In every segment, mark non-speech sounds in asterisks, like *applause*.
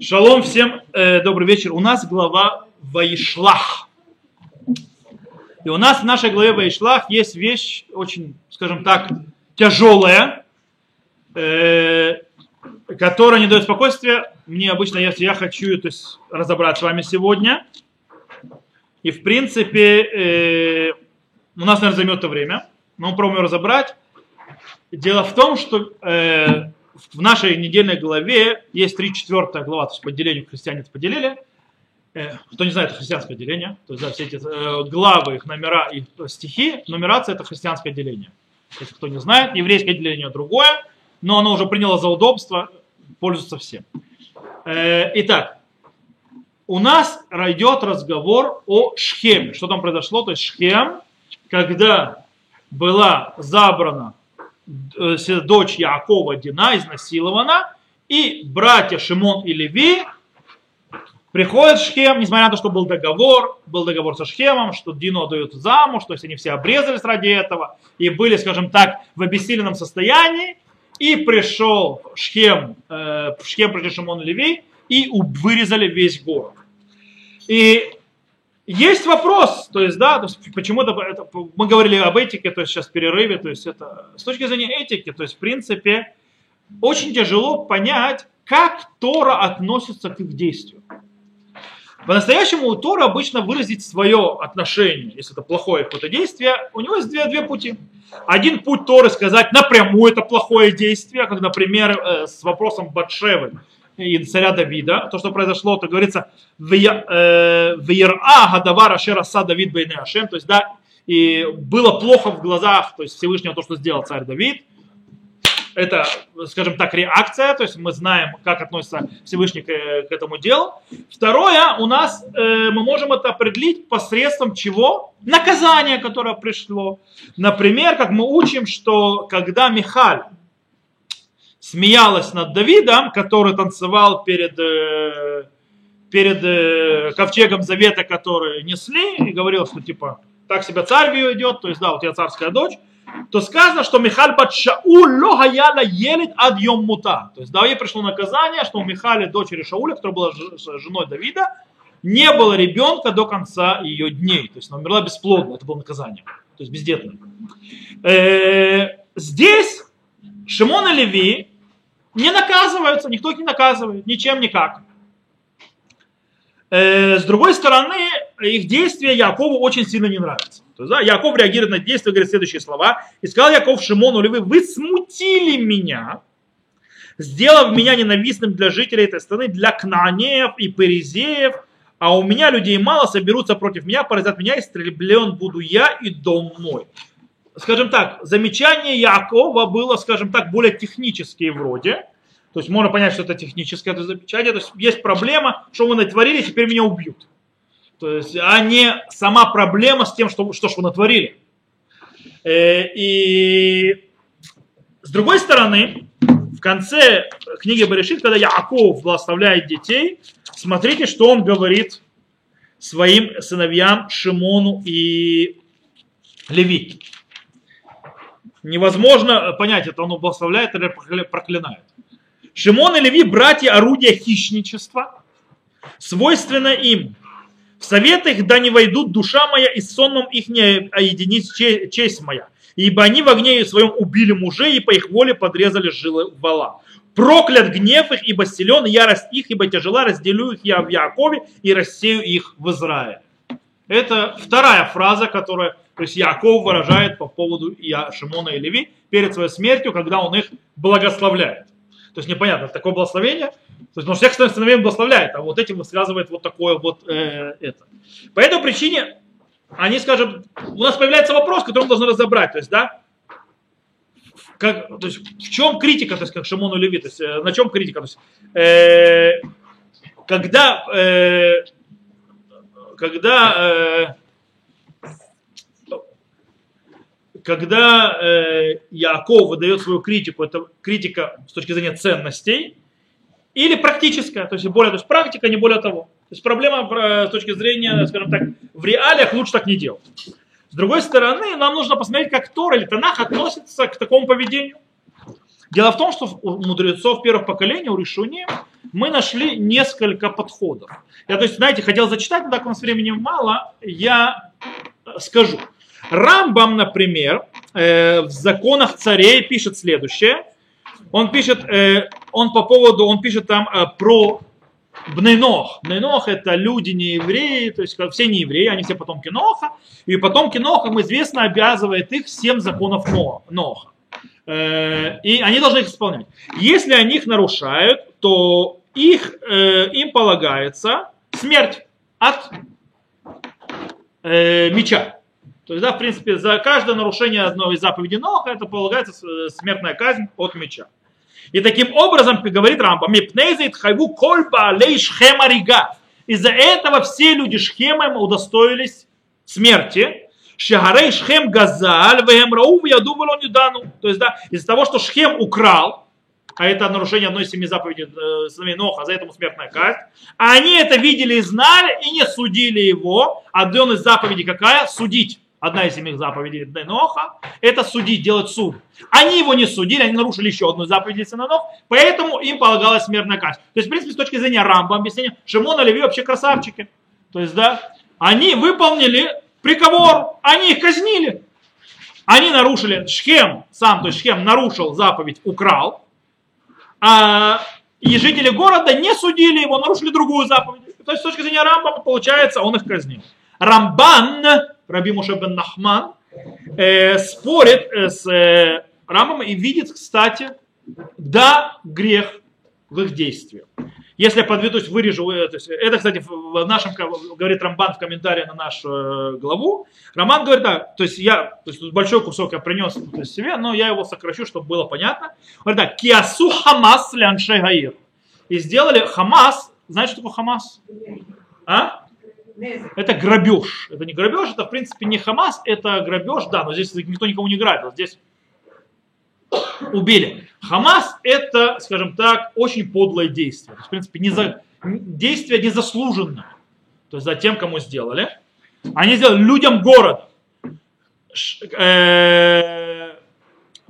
Шалом всем, э, добрый вечер. У нас глава Ваишлах. И у нас в нашей главе Ваишлах есть вещь очень, скажем так, тяжелая, э, которая не дает спокойствия. Мне обычно, если я хочу то есть, разобрать с вами сегодня, и в принципе э, у нас, наверное, займет это время, но мы пробуем разобрать. Дело в том, что э, в нашей недельной главе есть 3-4 глава, то есть по делению христиане поделили. Э, кто не знает, это христианское деление. То есть да, все эти э, главы, их номера и стихи, нумерация это христианское деление. Если кто не знает, еврейское деление другое, но оно уже приняло за удобство, пользуется всем. Э, итак, у нас идет разговор о Шхеме. Что там произошло? То есть Шхем, когда была забрана Э, дочь Якова Дина изнасилована, и братья Шимон и Леви приходят в Шхем, несмотря на то, что был договор, был договор со Шхемом, что Дину отдают замуж, то есть они все обрезались ради этого, и были, скажем так, в обессиленном состоянии, и пришел Шхем, э, Шхем пришли Шимон и Леви, и вырезали весь город. И есть вопрос, то есть, да, то есть, почему это, это, мы говорили об этике, то есть сейчас в перерыве, то есть это с точки зрения этики, то есть в принципе очень тяжело понять, как Тора относится к их действию. По-настоящему у Тора обычно выразить свое отношение, если это плохое какое-то действие, у него есть две, две пути. Один путь Торы сказать напрямую это плохое действие, как, например, э, с вопросом Батшевы и царя Давида, то, что произошло, то говорится, «Веера гадавара шераса Давид бейне Ашем», то есть, да, и было плохо в глазах, то есть Всевышнего то, что сделал царь Давид, это, скажем так, реакция, то есть мы знаем, как относится Всевышний к, к этому делу. Второе, у нас э, мы можем это определить посредством чего? Наказания, которое пришло. Например, как мы учим, что когда Михаль смеялась над Давидом, который танцевал перед, э, перед э, ковчегом завета, который несли, и говорил, что типа так себя царь ведет, то есть да, вот я царская дочь, то сказано, что Михаль Батшаул логаяла елит ад мута. То есть да, ей пришло наказание, что у Михали, дочери Шауля, которая была женой Давида, не было ребенка до конца ее дней. То есть она умерла бесплодно, это было наказание. То есть бездетная. Э, здесь Шимон и Леви не наказываются, никто их не наказывает, ничем никак. Э, с другой стороны, их действия Якову очень сильно не нравятся. То есть, да, Яков реагирует на действия, говорит следующие слова. И сказал Яков Шимону, ли вы, вы смутили меня, сделав меня ненавистным для жителей этой страны, для кнанеев и перезеев, а у меня людей мало, соберутся против меня, поразят меня, истреблен буду я и дом мой скажем так, замечание Якова было, скажем так, более технические вроде. То есть можно понять, что это техническое это замечание. То есть есть проблема, что вы натворили, теперь меня убьют. То есть, а не сама проблема с тем, что, что ж вы натворили. Э, и с другой стороны, в конце книги Баришит, когда Яков благословляет детей, смотрите, что он говорит своим сыновьям Шимону и Леви невозможно понять, это он благословляет или проклинает. Шимон и Леви – братья орудия хищничества, свойственно им. В совет их да не войдут душа моя, и сонмом их не оединить честь моя. Ибо они в огне своем убили мужей, и по их воле подрезали жилы вала. Проклят гнев их, ибо силен ярость их, ибо тяжела разделю их я в Якове и рассею их в Израиле. Это вторая фраза, которая то есть Яков выражает по поводу Шимона и Леви перед своей смертью, когда он их благословляет. То есть непонятно, такое благословение, то есть, потому что всех сыновей благословляет, а вот этим высказывает вот такое вот э, это. По этой причине они, скажем, у нас появляется вопрос, который мы должны разобрать, то есть, да, как, то есть, в чем критика, то есть, как Шимону Леви, то есть, э, на чем критика, то есть, э, когда, э, когда э, когда э, Яков выдает свою критику, это критика с точки зрения ценностей, или практическая, то есть более, то есть практика, не более того. То есть проблема с точки зрения, скажем так, в реалиях лучше так не делать. С другой стороны, нам нужно посмотреть, как Тор или Танах относится к такому поведению. Дело в том, что у мудрецов первых поколений, у Ришуни, мы нашли несколько подходов. Я, то есть, знаете, хотел зачитать, но так у нас времени мало, я скажу. Рамбам, например, э, в законах царей пишет следующее. Он пишет, э, он по поводу, он пишет там э, про Бнейнох. Бнейнох это люди не евреи, то есть все не евреи, они все потомки Ноха. И потомки Ноха, как известно, обязывает их всем законов Ноха. И они должны их исполнять. Если они их нарушают, то их, им полагается смерть от меча. То есть, да, в принципе, за каждое нарушение одной из заповедей Ноха это полагается смертная казнь от меча. И таким образом, говорит Рамба, мипнезит хайву кольба алей шхема Из-за этого все люди Шхема удостоились смерти. Шагарей Шхем газаль, вем рау яду дану. То есть, да, из-за того, что Шхем украл, а это нарушение одной из семи заповедей э, сыновей Ноха, за это смертная казнь. А они это видели и знали, и не судили его. А одна из заповедей какая? Судить одна из семи заповедей Ноха, это судить, делать суд. Они его не судили, они нарушили еще одну заповедь сынов, поэтому им полагалась смертная казнь. То есть, в принципе, с точки зрения Рамба, объяснения, Шимон и Леви вообще красавчики. То есть, да, они выполнили приговор, они их казнили. Они нарушили, Шхем, сам, то есть Шхем нарушил заповедь, украл, а и жители города не судили его, нарушили другую заповедь. То есть, с точки зрения Рамба, получается, он их казнил. Рамбан, Раби Муше бен Нахман, э, спорит э, с э, Рамом и видит, кстати, да, грех в их действиях. Если я подведу, то есть вырежу, э, то есть это, кстати, в нашем, говорит Рамбан в комментарии на нашу э, главу. Роман говорит, да, то есть я, то есть большой кусок я принес себе, но я его сокращу, чтобы было понятно. Он говорит, да, כי עשו חמס לאנשי העיר. И сделали חמס, знаете, что такое חמס? А? Это грабеж. Это не грабеж, это в принципе не חמס, это грабеж, да, но здесь никто никого не грабил, здесь убили. חמס это, скажем так, очень подлое действие. То есть, в принципе, не за, действие незаслуженное. То есть за тем, кому сделали. Они сделали людям города. Э,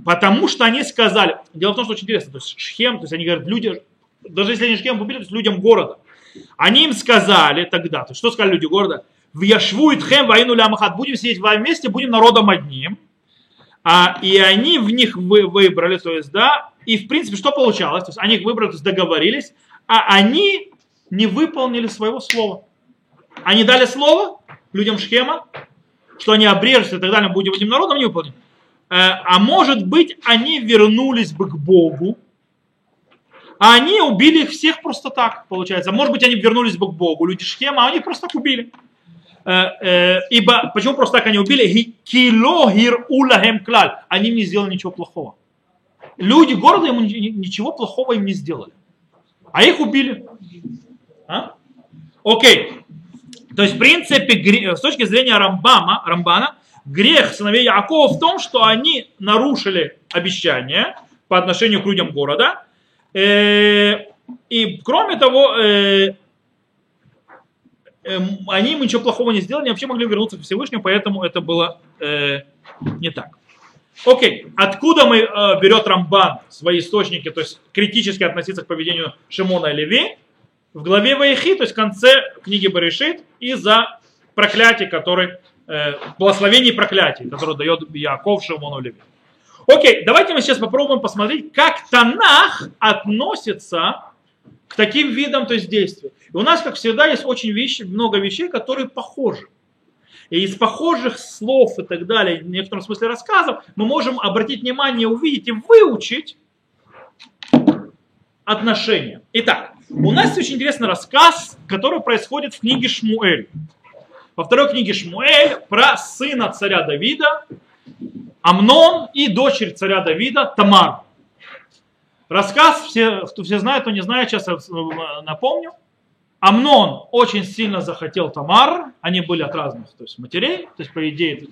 потому что они сказали, дело в том, что очень интересно, то есть Шхем, то есть они говорят, люди, даже если они Шхем убили, то есть людям города. Они им сказали тогда, то что сказали люди города? В Яшву и Тхем войну лямахат. Будем сидеть вместе, будем народом одним. А, и они в них вы, выбрали, то есть, да, и в принципе, что получалось? То есть они их выбрали, то есть договорились, а они не выполнили своего слова. Они дали слово людям Шхема, что они обрежутся и так далее, будем этим народом, не выполнили. Э, а может быть, они вернулись бы к Богу, а они убили их всех просто так, получается. Может быть, они вернулись бы к Богу, люди Шхема, а они просто так убили. Э, э, ибо, почему просто так они убили? Килохир улахем клаль. Они не сделали ничего плохого. Люди города ему ничего плохого им не сделали. А их убили. А? Окей. То есть, в принципе, с точки зрения Рамбама, Рамбана, грех сыновей Якова в том, что они нарушили обещание по отношению к людям города, и кроме того, э, эм, они им ничего плохого не сделали, они вообще могли вернуться к Всевышнему, поэтому это было э, не так. Окей, откуда мы берет Рамбан свои источники, то есть критически относиться к поведению Шимона и Леви? В главе Ваихи, то есть в конце книги Баришит, из-за проклятий, которые, благословений и проклятий, которые дает Яков Шимону Леви. Окей, давайте мы сейчас попробуем посмотреть, как Танах относится к таким видам, то есть действий. И у нас, как всегда, есть очень вещи, много вещей, которые похожи. И из похожих слов и так далее, в некотором смысле рассказов, мы можем обратить внимание, увидеть и выучить отношения. Итак, у нас есть очень интересный рассказ, который происходит в книге Шмуэль. Во второй книге Шмуэль про сына царя Давида, Амнон и дочерь царя Давида Тамар. Рассказ, все, кто все знают, кто не знает, сейчас я напомню. Амнон очень сильно захотел Тамар, они были от разных то есть, матерей, то есть по идее,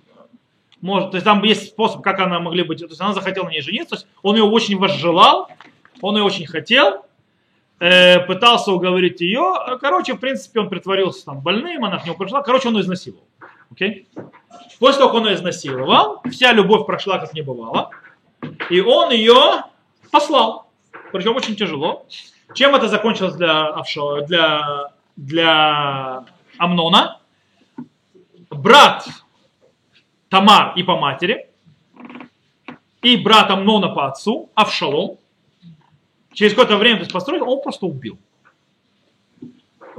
может, то есть там есть способ, как она могли быть, то есть она захотела на ней жениться, то есть он ее очень возжелал, он ее очень хотел, э, пытался уговорить ее, короче, в принципе, он притворился там больным, она к нему пришла, короче, он ее изнасиловал. Okay? После того, как он ее изнасиловал, вся любовь прошла как не бывало, и он ее послал. Причем очень тяжело. Чем это закончилось для, для, для Амнона? Брат Тамар и по матери, и брат Амнона по отцу, Авшалом, через какое-то время то есть, построил, он просто убил.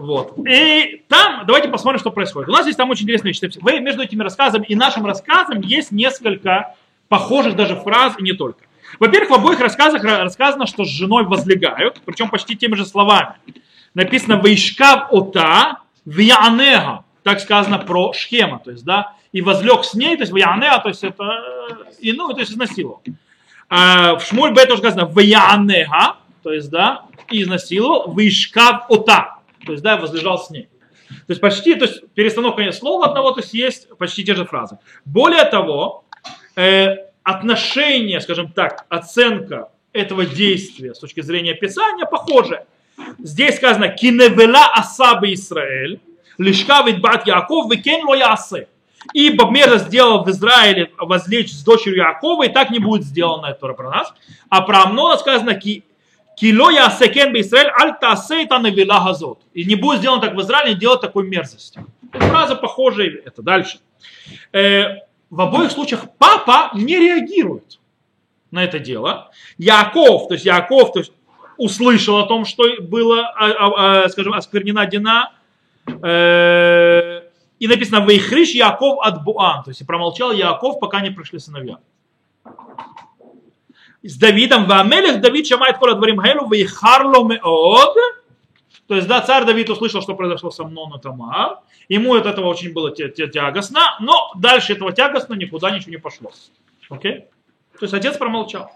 Вот. И там, давайте посмотрим, что происходит. У нас есть там очень интересные вещи. Вы между этими рассказами и нашим рассказом есть несколько похожих даже фраз, и не только. Во-первых, в обоих рассказах рассказано, что с женой возлегают, причем почти теми же словами. Написано «Ваишкав ота вьянега», так сказано про Шхема, то есть, да, и возлег с ней, то есть вьянега, то есть это, и, ну, то есть изнасиловал. А в Шмуль Б тоже сказано «Вьянега», то есть, да, и изнасиловал, «Ваишкав ота», то есть, да, возлежал с ней. То есть почти, то есть перестановка слова одного, то есть есть почти те же фразы. Более того, э, отношение, скажем так, оценка этого действия с точки зрения Писания похоже. Здесь сказано «כי נבלה עשה בישראל, לשכב את בת יעקב, וכן לא יעשה». Ибо мерзость сделал в Израиле возлечь с дочерью Якова, и так не будет сделано это про нас. А про Амнона сказано «כי לא יעשה כן בישראל, אל תעשה את הנבלה הזאת». И не будет сделано так в Израиле, не делать такой мерзости. Фраза похожая, это дальше. Э, в обоих случаях папа не реагирует на это дело. Яков, то есть Яков, то есть услышал о том, что было, а, а, а, скажем, осквернена Дина, э, и написано «Вейхриш Яков от Буан», то есть промолчал Яков, пока не пришли сыновья. С Давидом, «Вамелех Давид шамает кола дворим хелу, вейхарло меод», то есть, да, царь Давид услышал, что произошло со мной на Тамар. Ему от этого очень было тягостно, но дальше этого тягостно никуда ничего не пошло. Окей? То есть отец промолчал.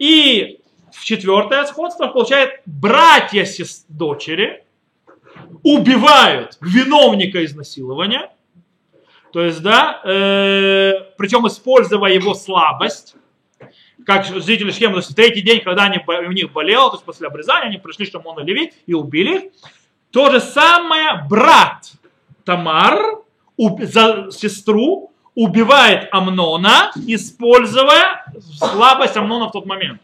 И в четвертое сходство получает братья с дочери убивают виновника изнасилования. То есть, да, э, причем используя его слабость как жители Шхема, то есть третий день, когда они, у них болело, то есть после обрезания, они пришли Шамон и Леви и убили их. То же самое брат Тамар за сестру убивает Амнона, используя слабость Амнона в тот момент.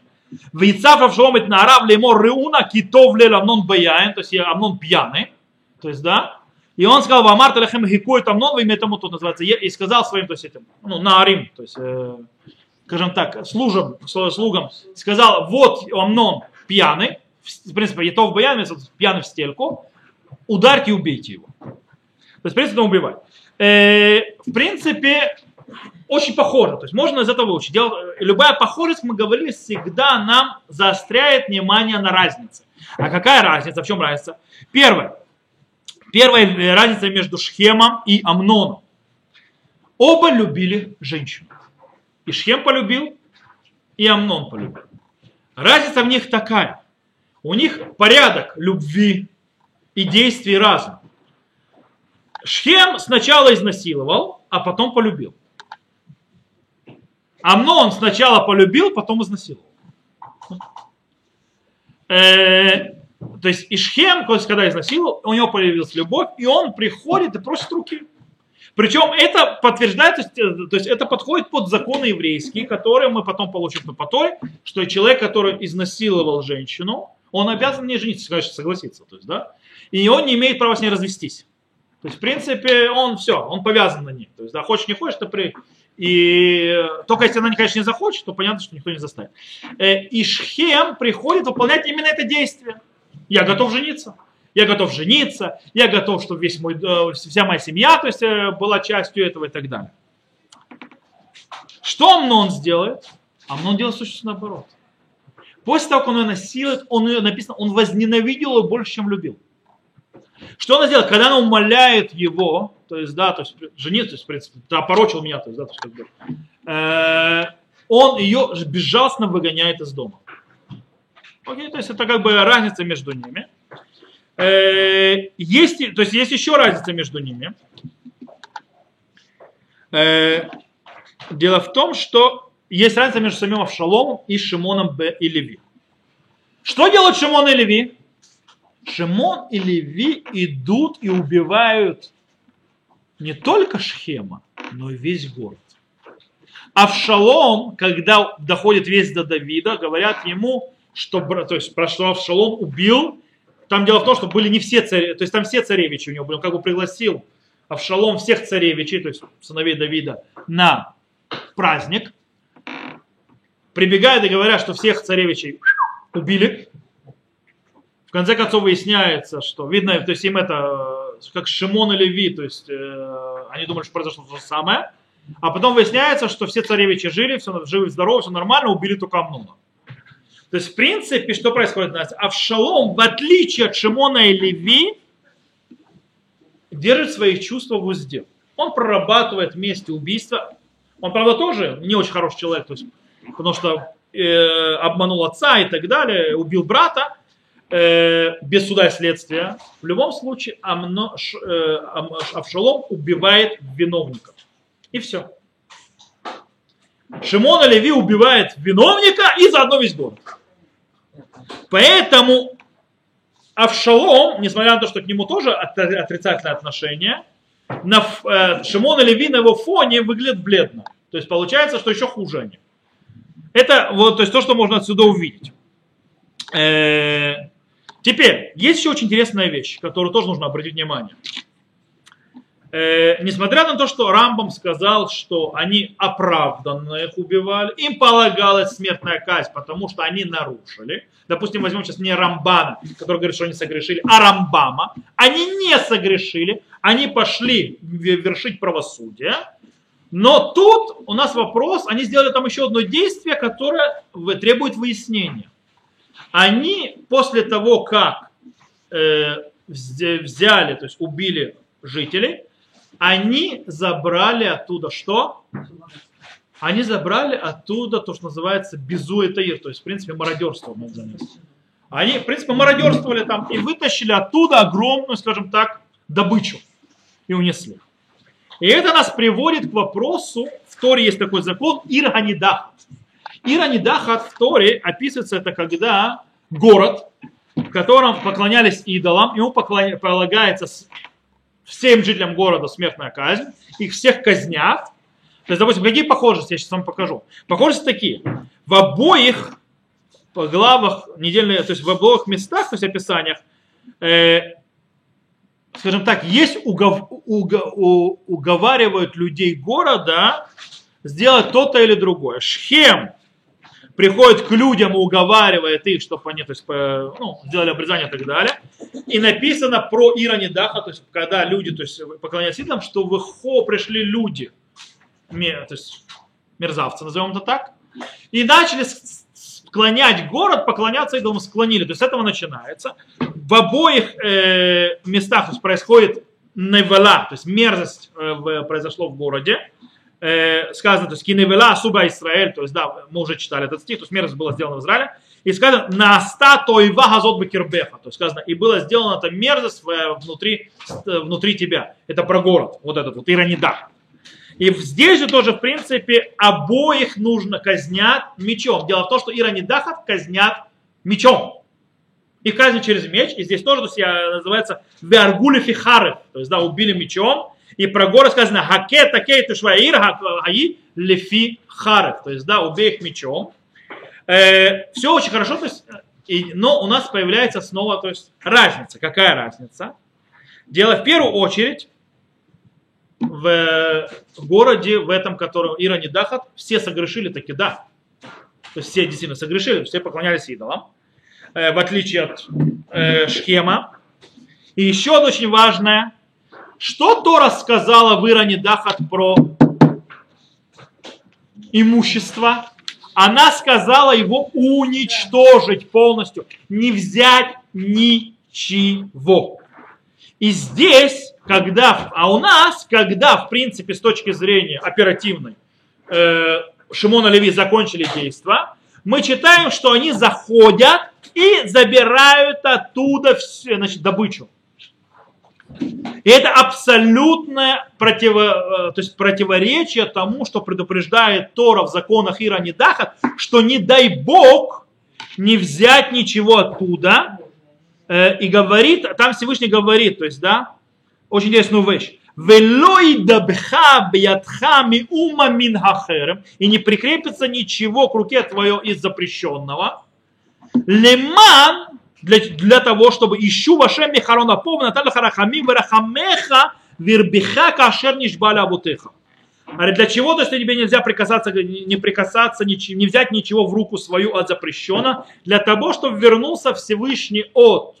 Вейцав Авшалом это нарав леймо реуна китов лель Амнон баяин, то есть Амнон пьяный. То есть, да, и он сказал, Вамар Талахем Хикует Амнон, во имя тому тут называется, и сказал своим, то есть этим, ну, Наарим, то есть, э, скажем так, служам, слугам, сказал, вот Амнон пьяный, в принципе, Етов Баян, пьяный в стельку, ударьте и убейте его. То есть, в принципе, убивать. Э, в принципе, очень похоже. То есть можно из этого выучить. Дело, любая похожесть, мы говорили, всегда нам заостряет внимание на разнице. А какая разница? В чем разница? Первое. Первая разница между Шхемом и Амноном. Оба любили женщину. И Шхем полюбил, и Амнон полюбил. Разница в них такая. У них порядок любви и действий разный. Шхем сначала изнасиловал, а потом полюбил. Амнон сначала полюбил, потом изнасиловал. Э, то есть Ишхем, когда изнасиловал, у него появилась любовь, и он приходит и просит руки. Причем это подтверждает, то есть, э, то есть это подходит под законы еврейские, которые мы потом получим на потом, что человек, который изнасиловал женщину, он обязан не жениться, конечно, согласиться. То есть, да? И он не имеет права с ней развестись. То есть, в принципе, он все, он повязан на ней. То есть, да, хочешь, не хочешь, то при... И только если она, конечно, не захочет, то понятно, что никто не заставит. Э, и Шхем приходит выполнять именно это действие. Я готов жениться я готов жениться, я готов, чтобы весь мой, э, вся моя семья то есть, э, была частью этого и так далее. Что Амнон сделает? Амнон делает существенно наоборот. После того, как он ее насилует, он ее, написано, он возненавидел ее больше, чем любил. Что она сделает? Когда она умоляет его, то есть, да, то есть, жениться, то есть, в принципе, ты опорочил меня, то есть, да, то есть, как бы, э, он ее безжалостно выгоняет из дома. Окей, то есть, это как бы разница между ними. Э, есть, то есть есть еще разница между ними. Э, дело в том, что есть разница между самим Авшаломом и Шимоном Б и Леви. Что делают Шимон и Леви? Шимон и Леви идут и убивают не только Шхема, но и весь город. Авшалом, когда доходит весь до Давида, говорят ему, что, то есть, про что Авшалом убил. Там дело в том, что были не все цари, то есть там все царевичи у него были. Он как бы пригласил Авшалом всех царевичей, то есть сыновей Давида, на праздник. Прибегают и говорят, что всех царевичей убили. В конце концов выясняется, что видно, то есть им это как Шимон и Леви, то есть э, они думали, что произошло то же самое. А потом выясняется, что все царевичи жили, все живы, здоровы, все нормально, убили только Амнуна. То есть, в принципе, что происходит у нас? Авшалом, в отличие от Шимона и Леви, держит свои чувства в узде. Он прорабатывает вместе убийства. Он, правда, тоже не очень хороший человек, то есть, потому что э, обманул отца и так далее, убил брата э, без суда и следствия. В любом случае, Амно, ш, э, Авшалом убивает виновников. И все. Шимона Леви убивает виновника и заодно весь город. Поэтому Авшалом, несмотря на то, что к нему тоже отрицательное отношение, на э, Шимона Леви на его фоне выглядит бледно. То есть получается, что еще хуже они. Это вот то, есть то что можно отсюда увидеть. Э, теперь, есть еще очень интересная вещь, которую тоже нужно обратить внимание. Э, несмотря на то, что Рамбам сказал, что они оправданно их убивали, им полагалась смертная казнь, потому что они нарушили. Допустим, возьмем сейчас не Рамбана, который говорит, что они согрешили, а Рамбама. Они не согрешили, они пошли вершить правосудие. Но тут у нас вопрос, они сделали там еще одно действие, которое требует выяснения. Они после того, как э, взяли, то есть убили жителей, они забрали оттуда что? Они забрали оттуда то, что называется безуэтаир, то есть, в принципе, мародерство. Они, в принципе, мародерствовали там и вытащили оттуда огромную, скажем так, добычу и унесли. И это нас приводит к вопросу, в Торе есть такой закон Ирганидах. Иранидахат в Торе описывается это когда город, в котором поклонялись идолам, ему полагается всем жителям города смертная казнь, их всех казнят. То есть, допустим, какие похожести, я сейчас вам покажу. Похожести такие. В обоих главах недельные, то есть в обоих местах, то есть описаниях, э, скажем так, есть угов, уго, у, уговаривают людей города сделать то-то или другое. Шхем приходит к людям и уговаривает их, чтобы они то есть, ну, сделали обрезание и так далее. И написано про Иронидаха, то есть когда люди то есть, поклоняются идолам, что в Ихо пришли люди, то есть мерзавцы, назовем это так, и начали склонять город, поклоняться идолам, склонили. То есть с этого начинается. В обоих э, местах то есть, происходит невела, то есть мерзость э, произошло в городе э, сказано, то есть киневела суба Израиль, то есть да, мы уже читали этот стих, то есть мерзость была сделана в Израиле, и сказано, на ста тоева газот бекербеха, то есть сказано, и было сделано эта мерзость внутри, внутри тебя. Это про город, вот этот вот, Иранидах. И здесь же тоже, в принципе, обоих нужно казнят мечом. Дело в том, что Иранидахов казнят мечом. И казнь через меч, и здесь тоже то есть, называется Виаргули Фихары, то есть да, убили мечом, и про горы сказано Хаке такей тушваир хаи лефи харев. То есть, да, убей их мечом. Э, все очень хорошо, то есть, и, но у нас появляется снова то есть, разница. Какая разница? Дело в первую очередь в, городе, в этом, котором Ира не Дахат, все согрешили таки да. То есть все действительно согрешили, все поклонялись идолам, в отличие от э, Шхема. И еще одно очень важное, что Тора сказала в Иране Дахат про имущество? Она сказала его уничтожить полностью, не взять ничего. И здесь, когда, а у нас, когда, в принципе, с точки зрения оперативной, э, Шимона Леви закончили действия, мы читаем, что они заходят и забирают оттуда все, значит, добычу. И это абсолютное противо, э, то есть противоречие тому, что предупреждает Тора в законах Ира Недаха, что не дай Бог не взять ничего оттуда. Э, и говорит, там Всевышний говорит, то есть, да, очень интересную вещь. И не прикрепится ничего к руке твое из запрещенного. Леман для, для того, чтобы ищу вашем михарона наталя харахами, варахамеха, вирбиха, кашер нишбаля абутеха. Для чего, то есть тебе нельзя прикасаться, не прикасаться, не взять ничего в руку свою от запрещено, для того, чтобы вернулся Всевышний от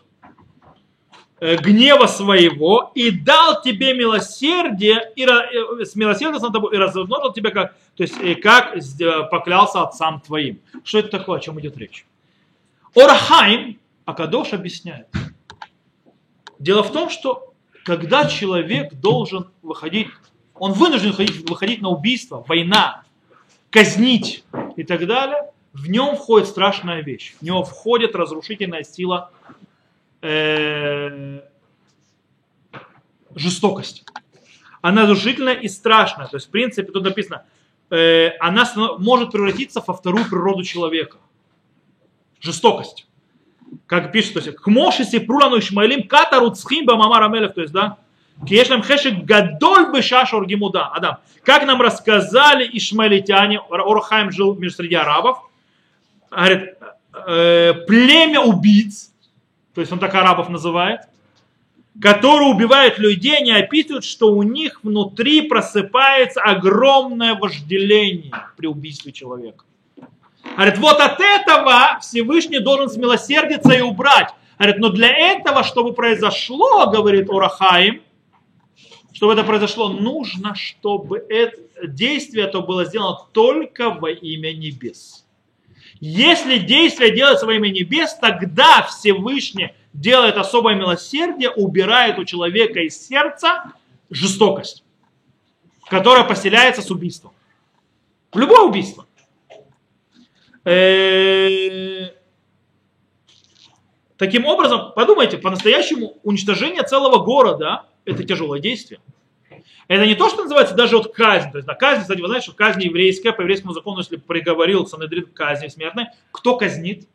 гнева своего и дал тебе милосердие, и э, с милосердием над тобой, и размножил тебя, как, то есть, как поклялся отцам твоим. Что это такое, о чем идет речь? Орахайм, Акадош объясняет. Дело в том, что когда человек должен выходить он вынужден выходить, выходить на убийство, война, казнить и так далее, в нем входит страшная вещь. В него входит разрушительная сила э, жестокости. Она разрушительная и страшная. То есть, в принципе, тут написано, э, она может превратиться во вторую природу человека. Жестокость. Как пишет, то есть, к Мошиси Прулану Ишмаилим Катаруцхим Бамамар Амелев, то есть, да, Кешлем хешек гадоль бы шашур гимуда. Адам, как нам рассказали ишмаилитяне, Орхайм жил между среди арабов, говорит, э, племя убийц, то есть он так арабов называет, которые убивают людей, они описывают, что у них внутри просыпается огромное вожделение при убийстве человека. Говорит, вот от этого Всевышний должен смилосердиться и убрать. Говорит, но для этого, чтобы произошло, говорит Урахаим, чтобы это произошло, нужно, чтобы это действие это было сделано только во имя небес. Если действие делается во имя небес, тогда Всевышний делает особое милосердие, убирает у человека из сердца жестокость, которая поселяется с убийством. Любое убийство. Э, таким образом, подумайте, по-настоящему уничтожение целого города это тяжелое действие. Это не то, что называется даже вот казнь. То есть, да, казнь, кстати, вы знаете, что казнь еврейская, по еврейскому закону, если приговорил Санедрин к казни смертной, кто казнит?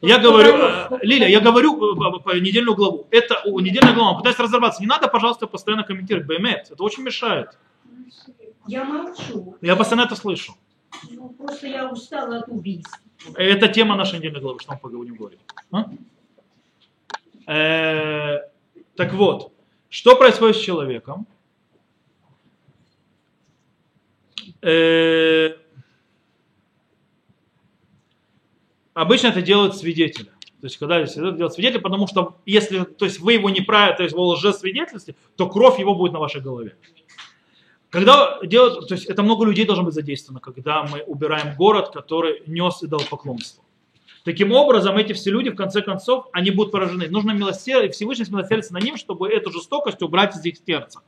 Я говорю, э, Лиля, я говорю э, по недельную главу. Это недельная глава, пытаюсь разобраться. Не надо, пожалуйста, постоянно комментировать. БМЭТ, это очень мешает. Я молчу. Я постоянно это слышу. Ну, просто я устала от убийств. Это тема нашей недельной главы, что мы поговорим говорить. А? Э, так вот, что происходит с человеком? Э, обычно это делают свидетели. То есть, когда это делают свидетели, потому что если то есть вы его неправильно, то есть вы лжесвидетельстве, то кровь его будет на вашей голове. Когда делают, то есть это много людей должно быть задействовано, когда мы убираем город, который нес и дал поклонство. Таким образом, эти все люди, в конце концов, они будут поражены. Нужно милосердие, Всевышний милосердиться на ним, чтобы эту жестокость убрать из их сердца.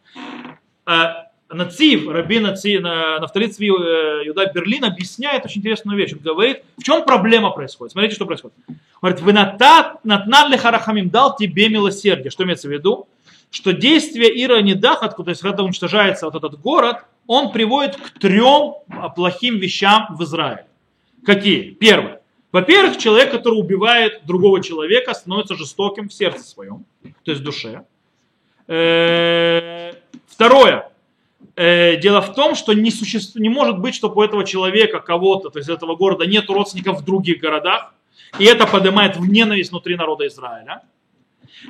А, Нацив, Раби Нацив, Нафтали Цви э, Юда Берлин объясняет очень интересную вещь. Он говорит, в чем проблема происходит. Смотрите, что происходит. Он говорит, вы натнан харахамим дал тебе милосердие. Что имеется в виду? Что действие Ира Недахат, то есть когда уничтожается вот этот город, он приводит к трем плохим вещам в Израиле. Какие? Первое. Во-первых, человек, который убивает другого человека, становится жестоким в сердце своем, то есть в душе. Э, второе. Э, дело в том, что не, существует, не может быть, чтобы у этого человека, кого-то, то есть этого города, нет родственников в других городах. И это поднимает в ненависть внутри народа Израиля.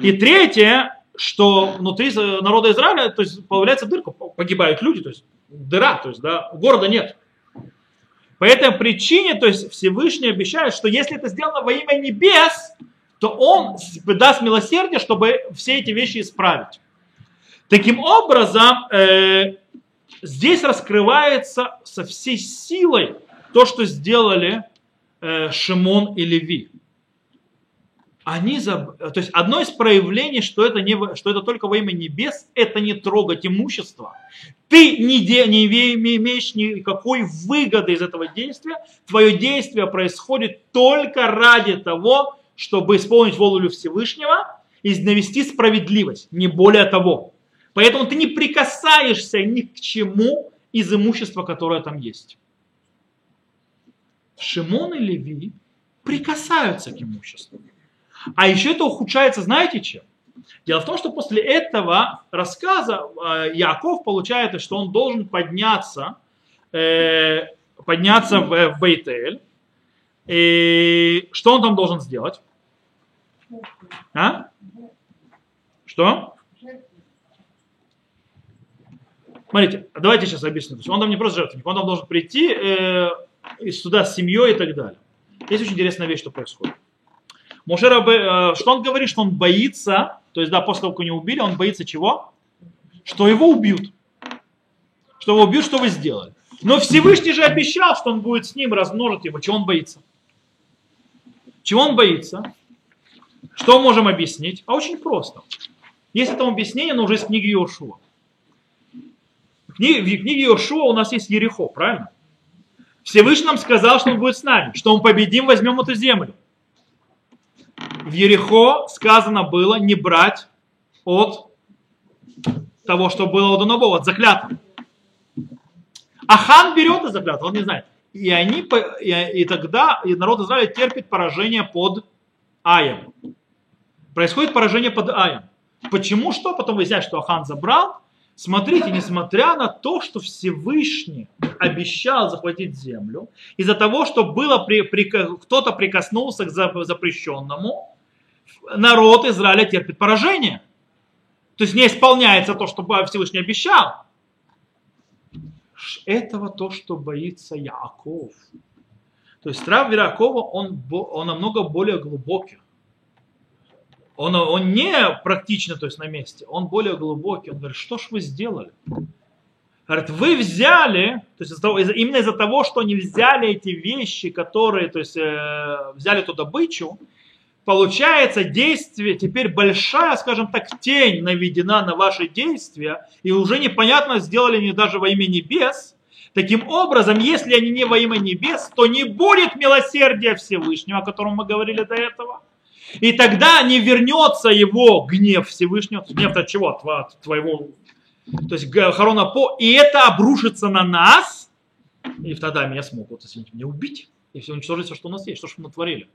И третье, что внутри народа Израиля то есть, появляется дырка, погибают люди, то есть дыра, то есть да, города нет. По этой причине, то есть Всевышний обещает, что если это сделано во имя небес, то он даст милосердие, чтобы все эти вещи исправить. Таким образом, э, здесь раскрывается со всей силой то, что сделали э, Шимон и Леви они заб... то есть одно из проявлений, что это, не, что это только во имя небес, это не трогать имущество. Ты не, де, не имеешь никакой выгоды из этого действия. Твое действие происходит только ради того, чтобы исполнить волю Всевышнего и навести справедливость, не более того. Поэтому ты не прикасаешься ни к чему из имущества, которое там есть. Шимон и Леви прикасаются к имуществу. А еще это ухудшается, знаете чем? Дело в том, что после этого рассказа э, Яков получает, что он должен подняться, э, подняться в, в Бейтель И что он там должен сделать? А? Что? Смотрите, давайте сейчас объясню. Он там не просто жертвенник, он там должен прийти э, сюда с семьей и так далее. Есть очень интересная вещь, что происходит. Мушер, э, что он говорит, что он боится, то есть, да, после того, как его убили, он боится чего? Что его убьют. Что его убьют, что вы сделали. Но Всевышний же обещал, что он будет с ним размножить его. Чего он боится? Чего он боится? Что можем объяснить? А очень просто. Есть это объяснение, но уже из книги Иошуа. В книге Иошуа у нас есть Ерехо, правильно? Всевышний нам сказал, что он будет с нами, что мы победим, возьмем эту землю. В Ерехо сказано было не брать от того, что было у Донобова, от заклятого. А хан берет из заклятого, он не знает. И, они, и, и тогда и народ Израиля терпит поражение под Аем. Происходит поражение под Аем. Почему что? Потом выясняется, что Ахан забрал. Смотрите, несмотря на то, что Всевышний обещал захватить землю, из-за того, что было при, при, кто-то прикоснулся к запрещенному, народ Израиля терпит поражение. То есть не исполняется то, что Всевышний обещал. Этого то, что боится Яков. То есть страх Якова, он, он намного более глубокий. Он, он не практично, то есть на месте, он более глубокий. Он говорит, что ж вы сделали? Говорит, вы взяли, то есть из того, из, именно из-за того, что они взяли эти вещи, которые, то есть э, взяли эту добычу, получается действие, теперь большая, скажем так, тень наведена на ваши действия, и уже непонятно, сделали они даже во имя небес. Таким образом, если они не во имя небес, то не будет милосердия Всевышнего, о котором мы говорили до этого. И тогда не вернется его гнев Всевышнего, гнев от чего? От твоего, то есть Харона По, и это обрушится на нас, и тогда меня смогут, извините, меня убить, и все уничтожить все, что у нас есть, что же мы натворили.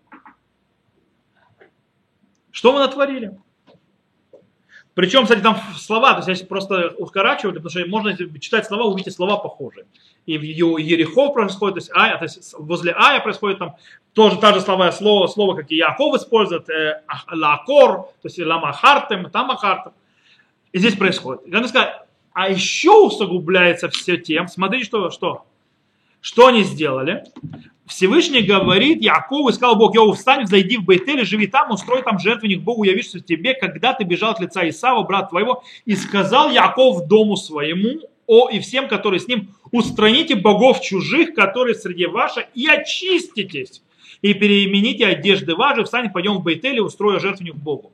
Что мы натворили? Причем, кстати, там слова, то есть если просто укорачивать, потому что можно читать слова, увидеть слова похожие. И в Ерехо происходит, то есть, ая, то есть возле Ая происходит там тоже та же слова, слово, слово как и Яков использует, э, лакор, то есть ламахартем, тамахартем. И здесь происходит. И сказать, а еще усугубляется все тем, смотрите, что, что, что они сделали. Всевышний говорит Якову, и сказал Бог, Йову, встань, зайди в Бейтель, живи там, устрой там жертвенник Богу, явишься тебе, когда ты бежал от лица Исава, брат твоего, и сказал Яков дому своему, о и всем, которые с ним, устраните богов чужих, которые среди ваших, и очиститесь, и переимените одежды ваши, встань, пойдем в Бейтель и устрою жертвенник Богу.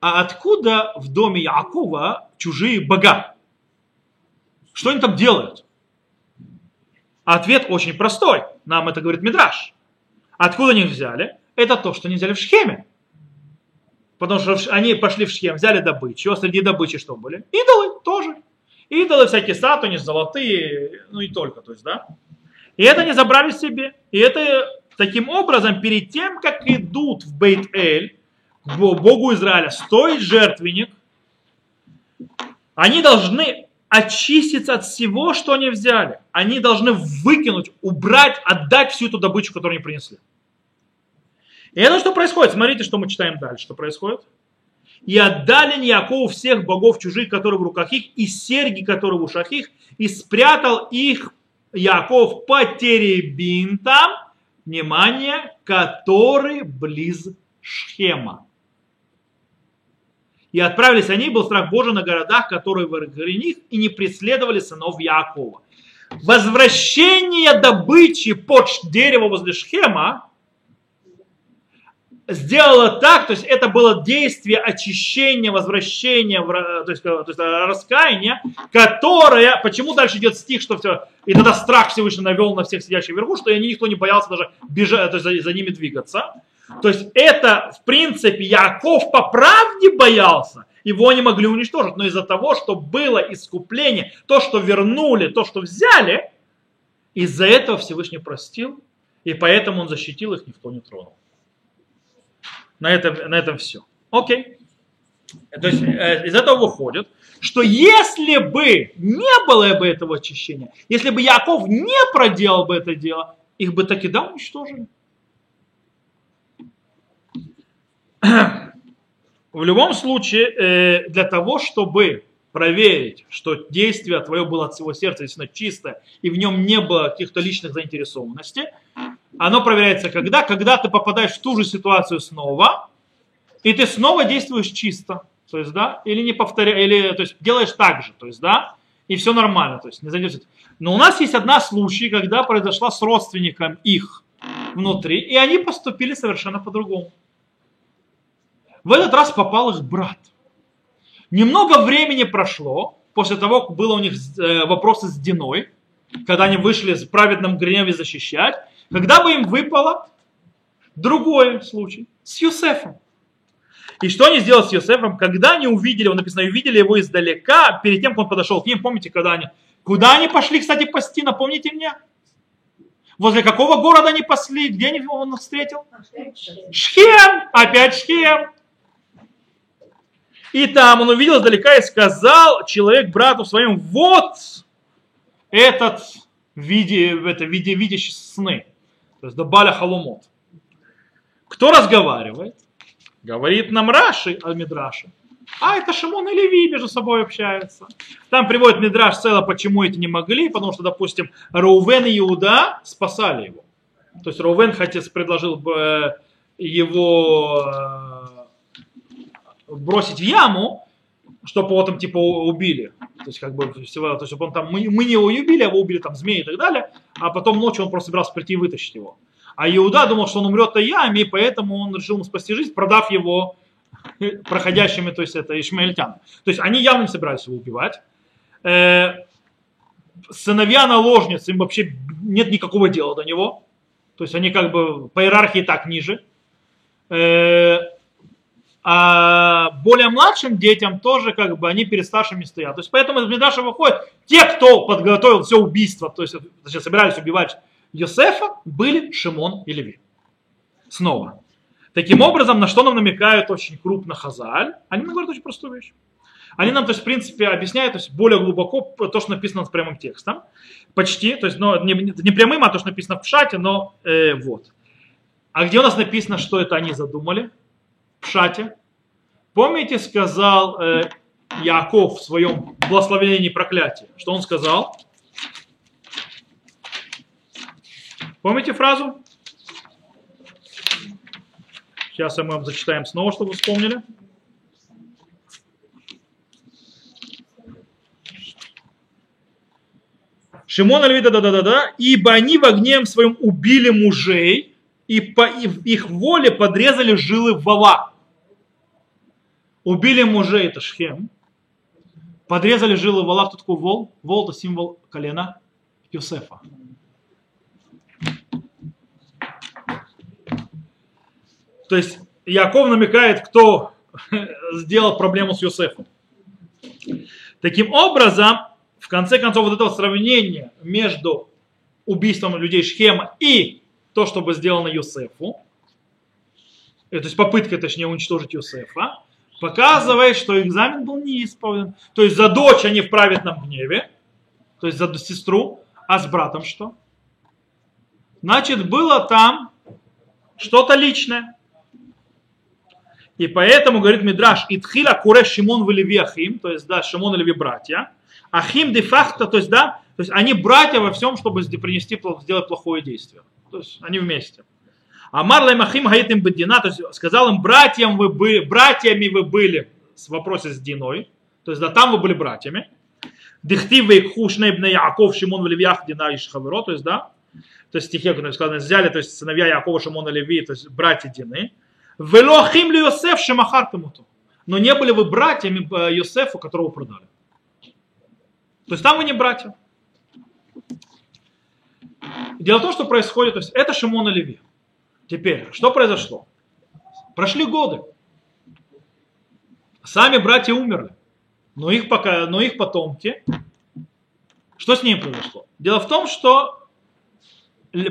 А откуда в доме Якова чужие бога? Что они там делают? Ответ очень простой. Нам это говорит Мидраш. Откуда они взяли? Это то, что они взяли в Шхеме. Потому что они пошли в Шхем, взяли добычу, а среди добычи что были? Идолы тоже. Идолы всякие статуи, золотые, ну и только, то есть, да. И это они забрали себе. И это таким образом, перед тем, как идут в Бейт-Эль, к Богу Израиля, стоит жертвенник, они должны очиститься от всего, что они взяли. Они должны выкинуть, убрать, отдать всю эту добычу, которую они принесли. И это что происходит? Смотрите, что мы читаем дальше. Что происходит? И отдали Якову всех богов чужих, которые в руках их, и серьги, которые в ушах их, и спрятал их Яков по теребинтам, внимание, который близ Шхема. И отправились они, был страх Божий на городах, которые вокруг них, и не преследовали сынов Якова. Возвращение добычи под дерево возле Шхема сделало так, то есть это было действие очищения, возвращения, то есть, то есть раскаяния, которое, почему дальше идет стих, что все, и тогда страх Всевышний навел на всех сидящих вверху, что никто не боялся даже бежать, то есть за, за ними двигаться. То есть это, в принципе, Яков по правде боялся, его не могли уничтожить, но из-за того, что было искупление, то, что вернули, то, что взяли, из-за этого Всевышний простил, и поэтому он защитил их, никто не тронул. На этом, на этом все. Окей. То есть э, из этого выходит, что если бы не было бы этого очищения, если бы Яков не проделал бы это дело, их бы таки да уничтожили. В любом случае, э, для того, чтобы проверить, что действие твое было от всего сердца действительно чистое, и в нем не было каких-то личных заинтересованностей, оно проверяется когда? Когда ты попадаешь в ту же ситуацию снова, и ты снова действуешь чисто. То есть, да, или не повторяешь, или, то есть, делаешь так же, то есть, да, и все нормально, то есть, не задерживается. Но у нас есть одна случай, когда произошла с родственником их внутри, и они поступили совершенно по-другому. В этот раз попал их брат. Немного времени прошло, после того, как было у них э, вопросы с Диной, когда они вышли в праведном гневе защищать, когда бы им выпало другой случай с Юсефом. И что они сделали с Юсефом? Когда они увидели, он написано, увидели его издалека, перед тем, как он подошел к ним, помните, когда они, куда они пошли, кстати, пасти, напомните мне? Возле какого города они пасли? Где они, он их встретил? Шхем! Опять Шхем! И там он увидел издалека и сказал человек брату своему, вот этот виде, это виде, видящий сны. То есть Дабаля Халумот. Кто разговаривает? Говорит нам Раши о Мидраше. А это Шимон и Леви между собой общаются. Там приводит Мидраш цело, почему эти не могли, потому что, допустим, Раувен и Иуда спасали его. То есть Раувен хотя предложил бы э, его э, бросить в яму, чтобы его там типа убили. То есть, как бы, всего, то есть, он там, мы, мы не его убили, а его убили там змеи и так далее, а потом ночью он просто собирался прийти и вытащить его. А Иуда думал, что он умрет на яме, и поэтому он решил ему спасти жизнь, продав его *laughs* проходящими, то есть это ишмаильтян. То есть они явно не собирались его убивать. Э, сыновья наложниц, им вообще нет никакого дела до него. То есть они как бы по иерархии так ниже. А более младшим детям тоже как бы они перед старшими стоят. То есть поэтому из Медраша выходит, те, кто подготовил все убийство, то есть значит, собирались убивать Йосефа, были Шимон и Леви. Снова. Таким образом, на что нам намекают очень крупно Хазаль? Они нам говорят очень простую вещь. Они нам, то есть, в принципе, объясняют то есть, более глубоко то, что написано с прямым текстом. Почти, то есть, но не, не прямым, а то, что написано в шате, но э, вот. А где у нас написано, что это они задумали? В шате. Помните, сказал э, Яков в своем благословении проклятия? Что он сказал? Помните фразу? Сейчас мы вам зачитаем снова, чтобы вспомнили. Шимон Альвида, да-да-да-да, ибо они в огнем своем убили мужей, и по их воле подрезали жилы вала. Убили мужей, это Шхем. Подрезали жилы вала, кто такой вол? Вол это символ колена Юсефа. То есть Яков намекает, кто *laughs* сделал проблему с Юсефом. Таким образом, в конце концов, вот это сравнение между убийством людей Шхема и то, что было сделано Юсефу, э, то есть попытка, точнее, уничтожить Юсефа, показывает, что экзамен был не исполнен. То есть за дочь они в праведном гневе, то есть за сестру, а с братом что? Значит, было там что-то личное. И поэтому, говорит Мидраш, Итхила куре Шимон в Леви Ахим, то есть, да, Шимон и Леви братья. Ахим де факто, то есть, да, то есть они братья во всем, чтобы принести, сделать плохое действие. То есть они вместе. А Марла Махим Гаитим Бедина, то есть сказал им, братьям вы были, братьями вы были в вопросе с Диной, то есть да, там вы были братьями. Дихтивы Хушней Бне Яков Шимон в Левиях Дина и Шхаверо, то есть да, то есть стихи, которые сказано, взяли, то есть сыновья Якова, Шимона, Леви, то есть братья Дины. Велохим ли Йосеф Шемахартамуту. Но не были вы братьями э, Йосефу, которого продали. То есть там вы не братья. Дело в том, что происходит, то есть это Шимон и Леви. Теперь, что произошло? Прошли годы. Сами братья умерли. Но их, пока, но их потомки, что с ними произошло? Дело в том, что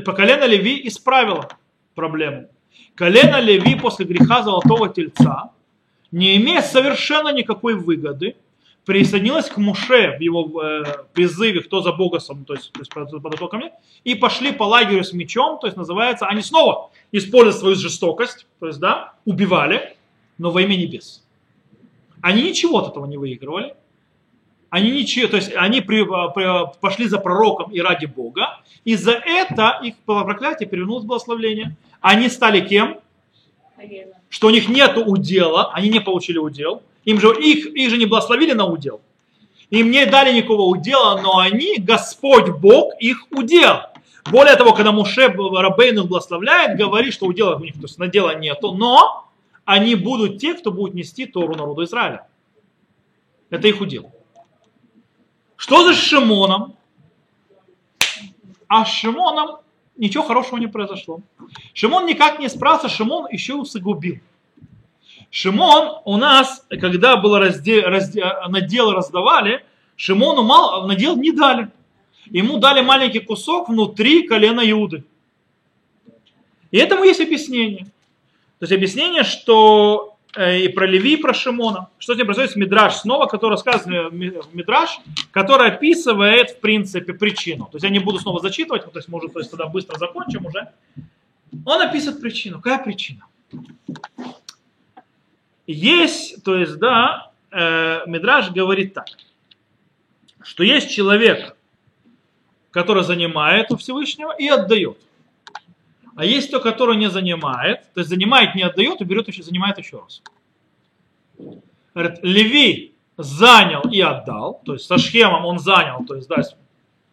поколение Леви исправило проблему. Колено Леви после греха золотого тельца, не имея совершенно никакой выгоды, присоединилась к Муше в его э, призыве, кто за Бога сам, то есть, то есть подошел ко мне, и пошли по лагерю с мечом, то есть называется, они снова используют свою жестокость, то есть, да, убивали, но во имя небес. Они ничего от этого не выигрывали. Они ничего, то есть они при, при, пошли за пророком и ради Бога, и за это их проклятие перевернулось в благословление. Они стали кем? Что у них нет удела, они не получили удел. Им же, их, их же не благословили на удел. Им не дали никакого удела, но они, Господь Бог, их удел. Более того, когда Муше Рабейну благословляет, говорит, что удела у них то есть надела нету, но они будут те, кто будет нести Тору народу Израиля. Это их удел. Что за Шимоном? А с Шимоном ничего хорошего не произошло. Шимон никак не справился, Шимон еще усугубил. Шимон у нас, когда было разде, разде, надел раздавали, Шимону мало, надел не дали. Ему дали маленький кусок внутри колена Иуды. И этому есть объяснение. То есть объяснение, что э, и про Леви, и про Шимона. Что здесь происходит с снова, который рассказывает в который описывает, в принципе, причину. То есть я не буду снова зачитывать, то есть, может, то есть тогда быстро закончим уже. Он описывает причину. Какая причина? Есть, то есть, да, э, Мидраш говорит так, что есть человек, который занимает у Всевышнего и отдает. А есть то, который не занимает, то есть занимает, не отдает, и берет еще, занимает еще раз. Говорит, Леви занял и отдал, то есть со схемом он занял, то есть да,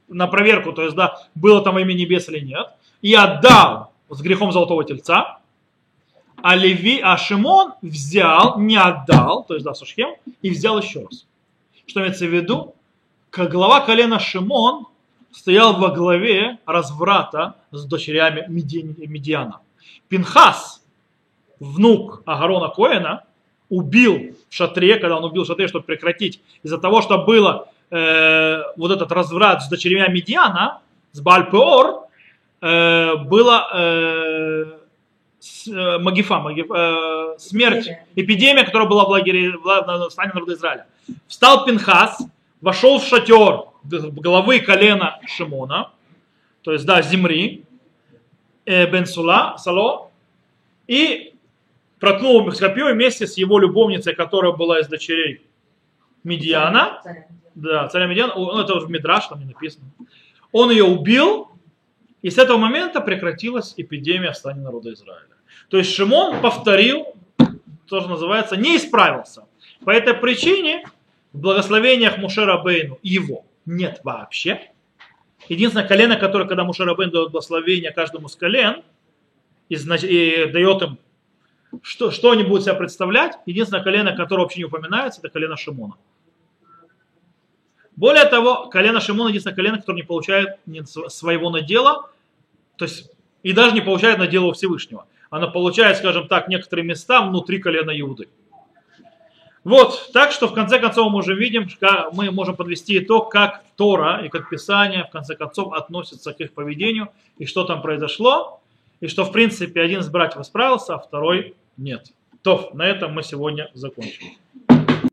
на проверку, то есть да, было там имя небес или нет, и отдал с грехом золотого тельца, а Леви, а Шимон взял, не отдал, то есть да, со схем, и взял еще раз. Что имеется в виду? Как глава колена Шимон стоял во главе разврата с дочерями Медиана. Пинхас, внук Агарона Коэна, убил в шатре, когда он убил в шатре, чтобы прекратить, из-за того, что было э, вот этот разврат с дочерями Медиана, с Бальпеор, э, было э, э, Магифа, Магиф, э, смерть, эпидемия, которая была в лагере в стране народа Израиля. Встал Пинхас, вошел в шатер головы колена Шимона, то есть, да, Зимри, э, Бен Сула, Сало, и проткнул копье вместе с его любовницей, которая была из дочерей Медиана, да, царя Медиана, ну, это уже в Мидраш, там не написано. Он ее убил, и с этого момента прекратилась эпидемия в стране народа Израиля. То есть Шимон повторил, то, что называется, не исправился. По этой причине в благословениях Мушера Бейну его нет вообще. Единственное колено, которое, когда Мушера Бейн дает благословение каждому с колен и, и дает им, что, что они будут себя представлять, единственное колено, которое вообще не упоминается, это колено Шимона. Более того, колено Шимона единственное колено, которое не получает своего надела, то есть и даже не получает надела у Всевышнего. Оно получает, скажем так, некоторые места внутри колена Иуды. Вот, так что в конце концов мы уже видим, мы можем подвести итог, как Тора и как Писание в конце концов относятся к их поведению и что там произошло, и что в принципе один из братьев исправился, а второй нет. То, на этом мы сегодня закончим.